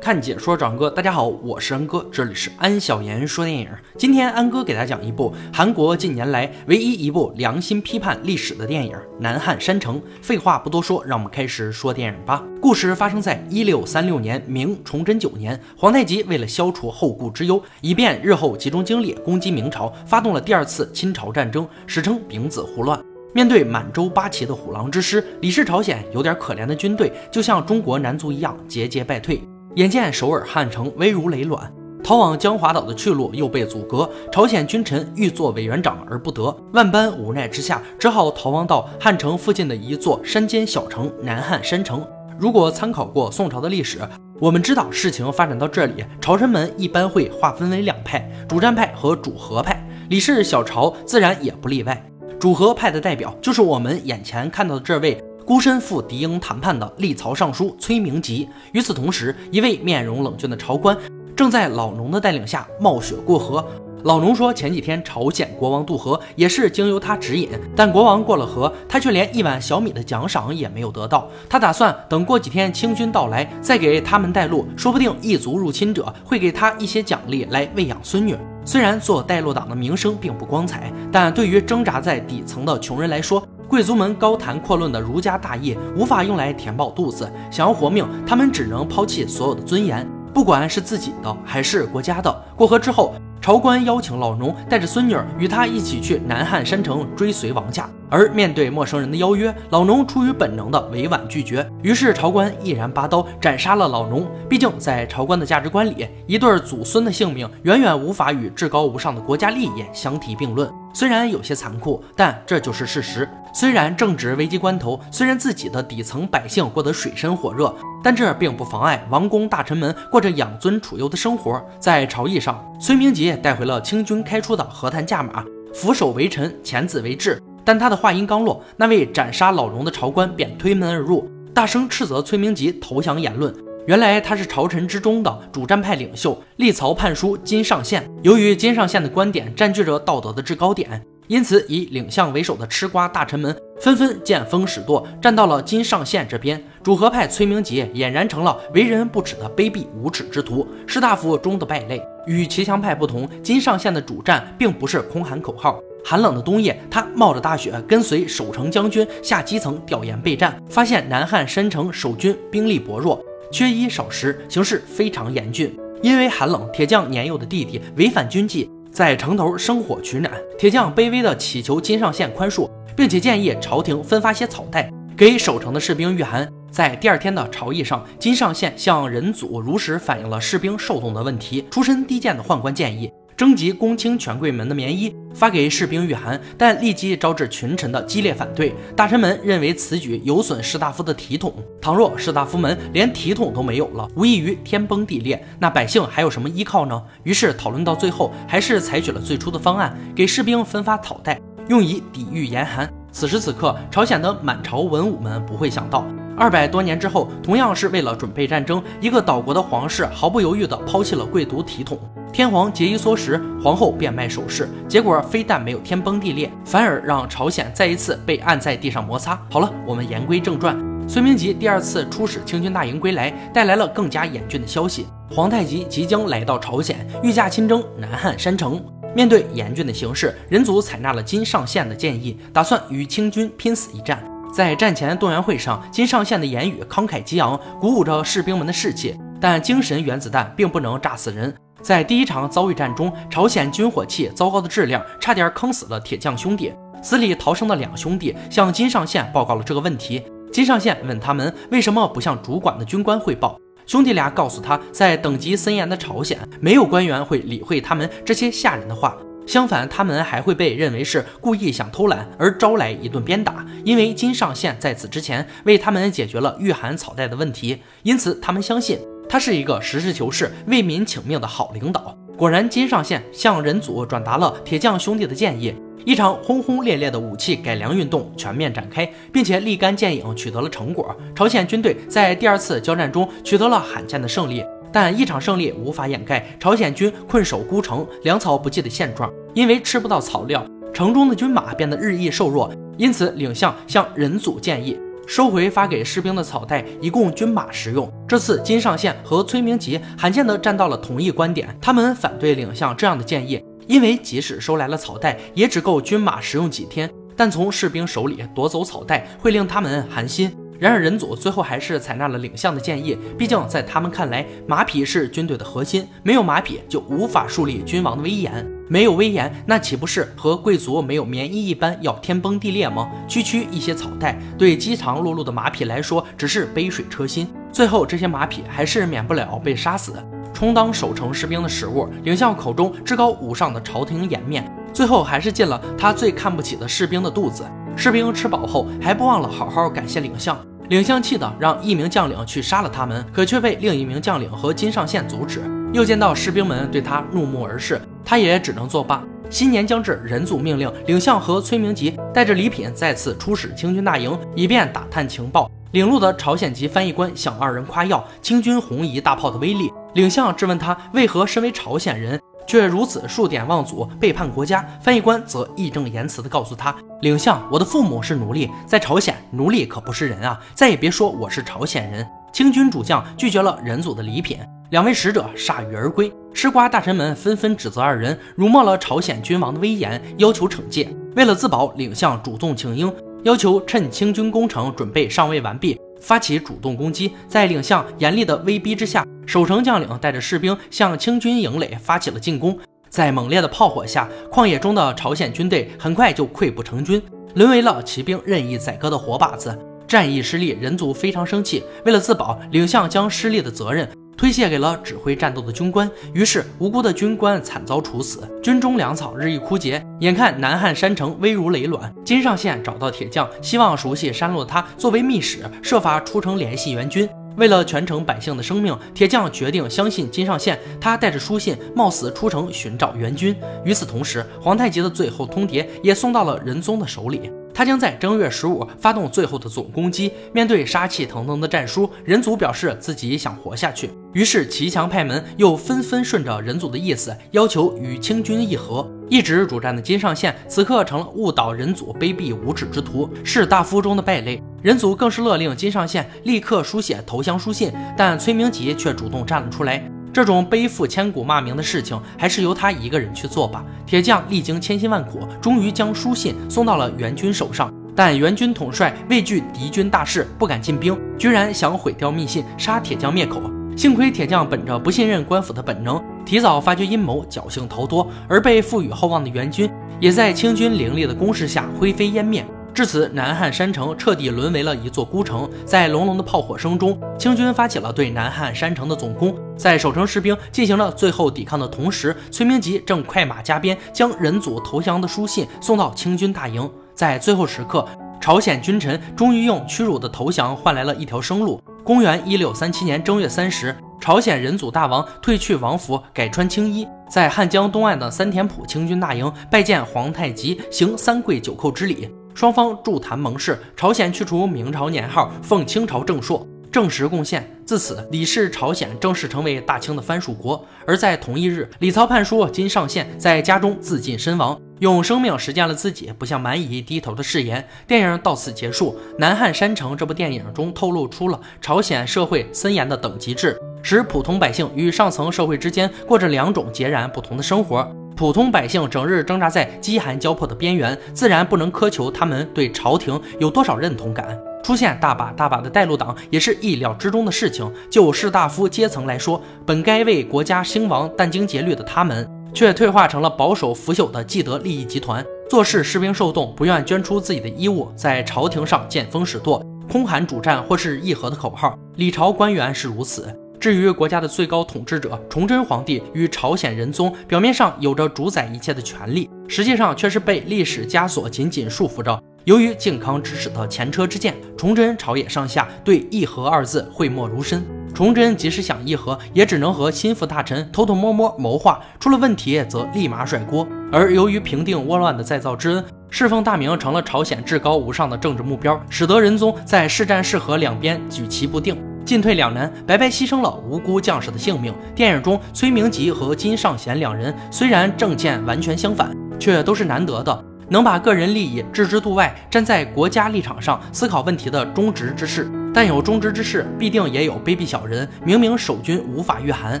看解说找安哥，大家好，我是安哥，这里是安小言说电影。今天安哥给大家讲一部韩国近年来唯一一部良心批判历史的电影《南汉山城》。废话不多说，让我们开始说电影吧。故事发生在一六三六年明崇祯九年，皇太极为了消除后顾之忧，以便日后集中精力攻击明朝，发动了第二次侵朝战争，史称丙子胡乱。面对满洲八旗的虎狼之师，李氏朝鲜有点可怜的军队，就像中国男足一样节节败退。眼见首尔汉城危如累卵，逃往江华岛的去路又被阻隔，朝鲜君臣欲做委员长而不得，万般无奈之下，只好逃亡到汉城附近的一座山间小城南汉山城。如果参考过宋朝的历史，我们知道事情发展到这里，朝臣们一般会划分为两派：主战派和主和派。李氏小朝自然也不例外。主和派的代表就是我们眼前看到的这位。孤身赴敌营谈判的立曹尚书崔明吉。与此同时，一位面容冷峻的朝官正在老农的带领下冒雪过河。老农说，前几天朝鲜国王渡河也是经由他指引，但国王过了河，他却连一碗小米的奖赏也没有得到。他打算等过几天清军到来，再给他们带路，说不定异族入侵者会给他一些奖励来喂养孙女。虽然做带路党的名声并不光彩，但对于挣扎在底层的穷人来说，贵族们高谈阔论的儒家大义无法用来填饱肚子，想要活命，他们只能抛弃所有的尊严，不管是自己的还是国家的。过河之后。朝官邀请老农带着孙女与他一起去南汉山城追随王家，而面对陌生人的邀约，老农出于本能的委婉拒绝。于是朝官毅然拔刀斩杀了老农。毕竟在朝官的价值观里，一对祖孙的性命远远无法与至高无上的国家利益相提并论。虽然有些残酷，但这就是事实。虽然正值危机关头，虽然自己的底层百姓过得水深火热。但这并不妨碍王公大臣们过着养尊处优的生活。在朝议上，崔明吉带回了清军开出的和谈价码：俯首为臣，遣子为质。但他的话音刚落，那位斩杀老荣的朝官便推门而入，大声斥责崔明吉投降言论。原来他是朝臣之中的主战派领袖，立曹叛书金上宪。由于金上宪的观点占据着道德的制高点。因此，以领相为首的吃瓜大臣们纷纷见风使舵，站到了金上宪这边。主和派崔明吉俨然成了为人不齿的卑鄙无耻之徒，士大夫中的败类。与骑墙派不同，金上宪的主战并不是空喊口号。寒冷的冬夜，他冒着大雪跟随守城将军下基层调研备战，发现南汉山城守军兵力薄弱，缺衣少食，形势非常严峻。因为寒冷，铁匠年幼的弟弟违反军纪。在城头生火取暖，铁匠卑微地祈求金上宪宽恕，并且建议朝廷分发些草袋给守城的士兵御寒。在第二天的朝议上，金上宪向仁祖如实反映了士兵受冻的问题。出身低贱的宦官建议。征集公卿权贵们的棉衣，发给士兵御寒，但立即招致群臣的激烈反对。大臣们认为此举有损士大夫的体统，倘若士大夫们连体统都没有了，无异于天崩地裂，那百姓还有什么依靠呢？于是讨论到最后，还是采取了最初的方案，给士兵分发草袋，用以抵御严寒。此时此刻，朝鲜的满朝文武们不会想到，二百多年之后，同样是为了准备战争，一个岛国的皇室毫不犹豫地抛弃了贵族体统。天皇节衣缩食，皇后变卖首饰，结果非但没有天崩地裂，反而让朝鲜再一次被按在地上摩擦。好了，我们言归正传。孙明吉第二次出使清军大营归来，带来了更加严峻的消息：皇太极即将来到朝鲜，御驾亲征南汉山城。面对严峻的形势，人族采纳了金上宪的建议，打算与清军拼死一战。在战前动员会上，金上宪的言语慷慨激昂，鼓舞着士兵们的士气。但精神原子弹并不能炸死人。在第一场遭遇战中，朝鲜军火器糟糕的质量差点坑死了铁匠兄弟。死里逃生的两兄弟向金上宪报告了这个问题。金上宪问他们为什么不向主管的军官汇报。兄弟俩告诉他，在等级森严的朝鲜，没有官员会理会他们这些吓人的话。相反，他们还会被认为是故意想偷懒而招来一顿鞭打。因为金上宪在此之前为他们解决了御寒草袋的问题，因此他们相信。他是一个实事求是、为民请命的好领导。果然，金上线向仁祖转达了铁匠兄弟的建议，一场轰轰烈烈的武器改良运动全面展开，并且立竿见影，取得了成果。朝鲜军队在第二次交战中取得了罕见的胜利，但一场胜利无法掩盖朝鲜军困守孤城、粮草不济的现状。因为吃不到草料，城中的军马变得日益瘦弱。因此，领相向仁祖建议。收回发给士兵的草袋，以供军马食用。这次金上宪和崔明吉罕见地站到了同一观点，他们反对领相这样的建议，因为即使收来了草袋，也只够军马食用几天。但从士兵手里夺走草袋，会令他们寒心。然而人祖最后还是采纳了领相的建议，毕竟在他们看来，马匹是军队的核心，没有马匹就无法树立君王的威严。没有威严，那岂不是和贵族没有棉衣一般要天崩地裂吗？区区一些草袋，对饥肠辘辘的马匹来说，只是杯水车薪。最后，这些马匹还是免不了被杀死，充当守城士兵的食物。领相口中至高无上的朝廷颜面，最后还是进了他最看不起的士兵的肚子。士兵吃饱后，还不忘了好好感谢领相。领相气得让一名将领去杀了他们，可却被另一名将领和金上宪阻止。又见到士兵们对他怒目而视，他也只能作罢。新年将至，仁祖命令领相和崔明吉带着礼品再次出使清军大营，以便打探情报。领路的朝鲜籍翻译官向二人夸耀清军红夷大炮的威力。领相质问他为何身为朝鲜人，却如此数典忘祖，背叛国家。翻译官则义正言辞地告诉他：“领相，我的父母是奴隶，在朝鲜，奴隶可不是人啊！再也别说我是朝鲜人。”清军主将拒绝了仁祖的礼品。两位使者铩羽而归，吃瓜大臣们纷纷指责二人辱没了朝鲜君王的威严，要求惩戒。为了自保，领相主动请缨，要求趁清军攻城准备尚未完毕，发起主动攻击。在领相严厉的威逼之下，守城将领带着士兵向清军营垒发起了进攻。在猛烈的炮火下，旷野中的朝鲜军队很快就溃不成军，沦为了骑兵任意宰割的活靶子。战役失利，人族非常生气。为了自保，领相将失利的责任。推卸给了指挥战斗的军官，于是无辜的军官惨遭处死，军中粮草日益枯竭。眼看南汉山城危如累卵，金上宪找到铁匠，希望熟悉山路的他作为密使，设法出城联系援军。为了全城百姓的生命，铁匠决定相信金上宪。他带着书信冒死出城寻找援军。与此同时，皇太极的最后通牒也送到了仁宗的手里。他将在正月十五发动最后的总攻击。面对杀气腾腾的战书，人族表示自己想活下去。于是齐强派门又纷纷顺着人族的意思，要求与清军议和。一直主战的金上宪此刻成了误导人族、卑鄙无耻之徒，士大夫中的败类。人族更是勒令金上宪立刻书写投降书信，但崔明吉却主动站了出来。这种背负千古骂名的事情，还是由他一个人去做吧。铁匠历经千辛万苦，终于将书信送到了援军手上。但援军统帅畏惧敌军大势，不敢进兵，居然想毁掉密信，杀铁匠灭口。幸亏铁匠本着不信任官府的本能，提早发觉阴谋，侥幸逃脱。而被赋予厚望的援军，也在清军凌厉的攻势下灰飞烟灭。至此，南汉山城彻底沦为了一座孤城。在隆隆的炮火声中，清军发起了对南汉山城的总攻。在守城士兵进行了最后抵抗的同时，崔明吉正快马加鞭将仁祖投降的书信送到清军大营。在最后时刻，朝鲜君臣终于用屈辱的投降换来了一条生路。公元一六三七年正月三十，朝鲜仁祖大王褪去王服，改穿青衣，在汉江东岸的三田浦清军大营拜见皇太极，行三跪九叩之礼。双方筑坛盟誓，朝鲜去除明朝年号，奉清朝正朔，正式贡献。自此，李氏朝鲜正式成为大清的藩属国。而在同一日，李操叛书金上宪在家中自尽身亡，用生命实践了自己不向蛮夷低头的誓言。电影到此结束。《南汉山城》这部电影中透露出了朝鲜社会森严的等级制，使普通百姓与上层社会之间过着两种截然不同的生活。普通百姓整日挣扎在饥寒交迫的边缘，自然不能苛求他们对朝廷有多少认同感。出现大把大把的带路党，也是意料之中的事情。就士大夫阶层来说，本该为国家兴亡殚精竭虑的他们，却退化成了保守腐朽的既得利益集团。做事士兵受冻，不愿捐出自己的衣物，在朝廷上见风使舵，空喊主战或是议和的口号。李朝官员是如此。至于国家的最高统治者崇祯皇帝与朝鲜仁宗，表面上有着主宰一切的权利，实际上却是被历史枷锁紧紧束缚着。由于靖康之耻的前车之鉴，崇祯朝野上下对议和二字讳莫如深。崇祯即使想议和，也只能和心腹大臣偷偷摸摸谋划，出了问题则立马甩锅。而由于平定倭乱的再造之恩，侍奉大明成了朝鲜至高无上的政治目标，使得仁宗在是战是和两边举棋不定。进退两难，白白牺牲了无辜将士的性命。电影中，崔明吉和金尚贤两人虽然政见完全相反，却都是难得的。能把个人利益置之度外，站在国家立场上思考问题的忠直之士。但有忠直之士，必定也有卑鄙小人。明明守军无法御寒，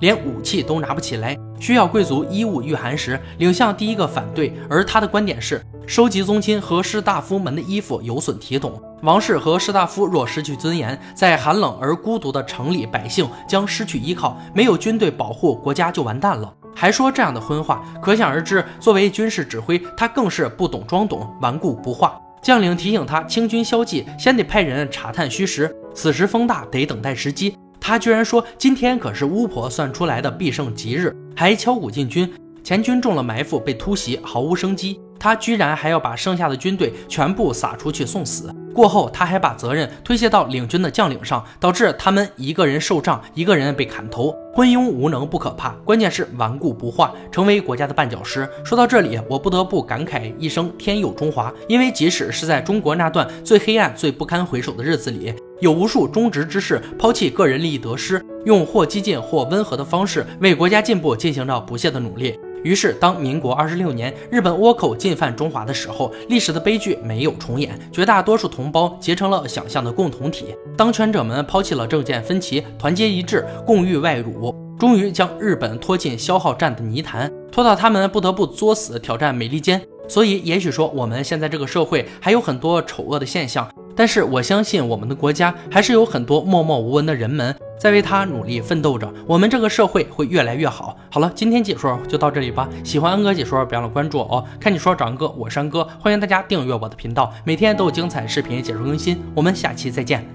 连武器都拿不起来，需要贵族衣物御寒时，领相第一个反对。而他的观点是：收集宗亲和士大夫们的衣服有损体统，王室和士大夫若失去尊严，在寒冷而孤独的城里，百姓将失去依靠，没有军队保护，国家就完蛋了。还说这样的荤话，可想而知，作为军事指挥，他更是不懂装懂，顽固不化。将领提醒他，清军消寂，先得派人查探虚实。此时风大，得等待时机。他居然说今天可是巫婆算出来的必胜吉日，还敲鼓进军。前军中了埋伏，被突袭，毫无生机。他居然还要把剩下的军队全部撒出去送死。过后，他还把责任推卸到领军的将领上，导致他们一个人受杖，一个人被砍头。昏庸无能不可怕，关键是顽固不化，成为国家的绊脚石。说到这里，我不得不感慨一声“天佑中华”，因为即使是在中国那段最黑暗、最不堪回首的日子里，有无数忠直之士抛弃个人利益得失，用或激进或温和的方式为国家进步进行着不懈的努力。于是，当民国二十六年日本倭寇进犯中华的时候，历史的悲剧没有重演，绝大多数同胞结成了想象的共同体。当权者们抛弃了政见分歧，团结一致，共御外辱，终于将日本拖进消耗战的泥潭，拖到他们不得不作死挑战美利坚。所以，也许说我们现在这个社会还有很多丑恶的现象，但是我相信我们的国家还是有很多默默无闻的人们。在为他努力奋斗着，我们这个社会会越来越好。好了，今天解说就到这里吧。喜欢安哥解说，别忘了关注哦。看你说找安哥，我是安哥，欢迎大家订阅我的频道，每天都有精彩视频解说更新。我们下期再见。